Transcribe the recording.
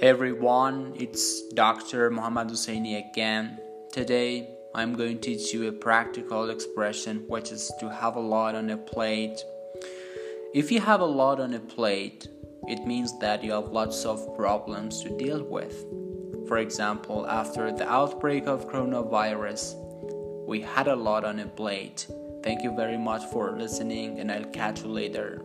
Hey everyone, it's Dr. Muhammad Husseini again. Today I'm going to teach you a practical expression which is to have a lot on a plate. If you have a lot on a plate, it means that you have lots of problems to deal with. For example, after the outbreak of coronavirus, we had a lot on a plate. Thank you very much for listening, and I'll catch you later.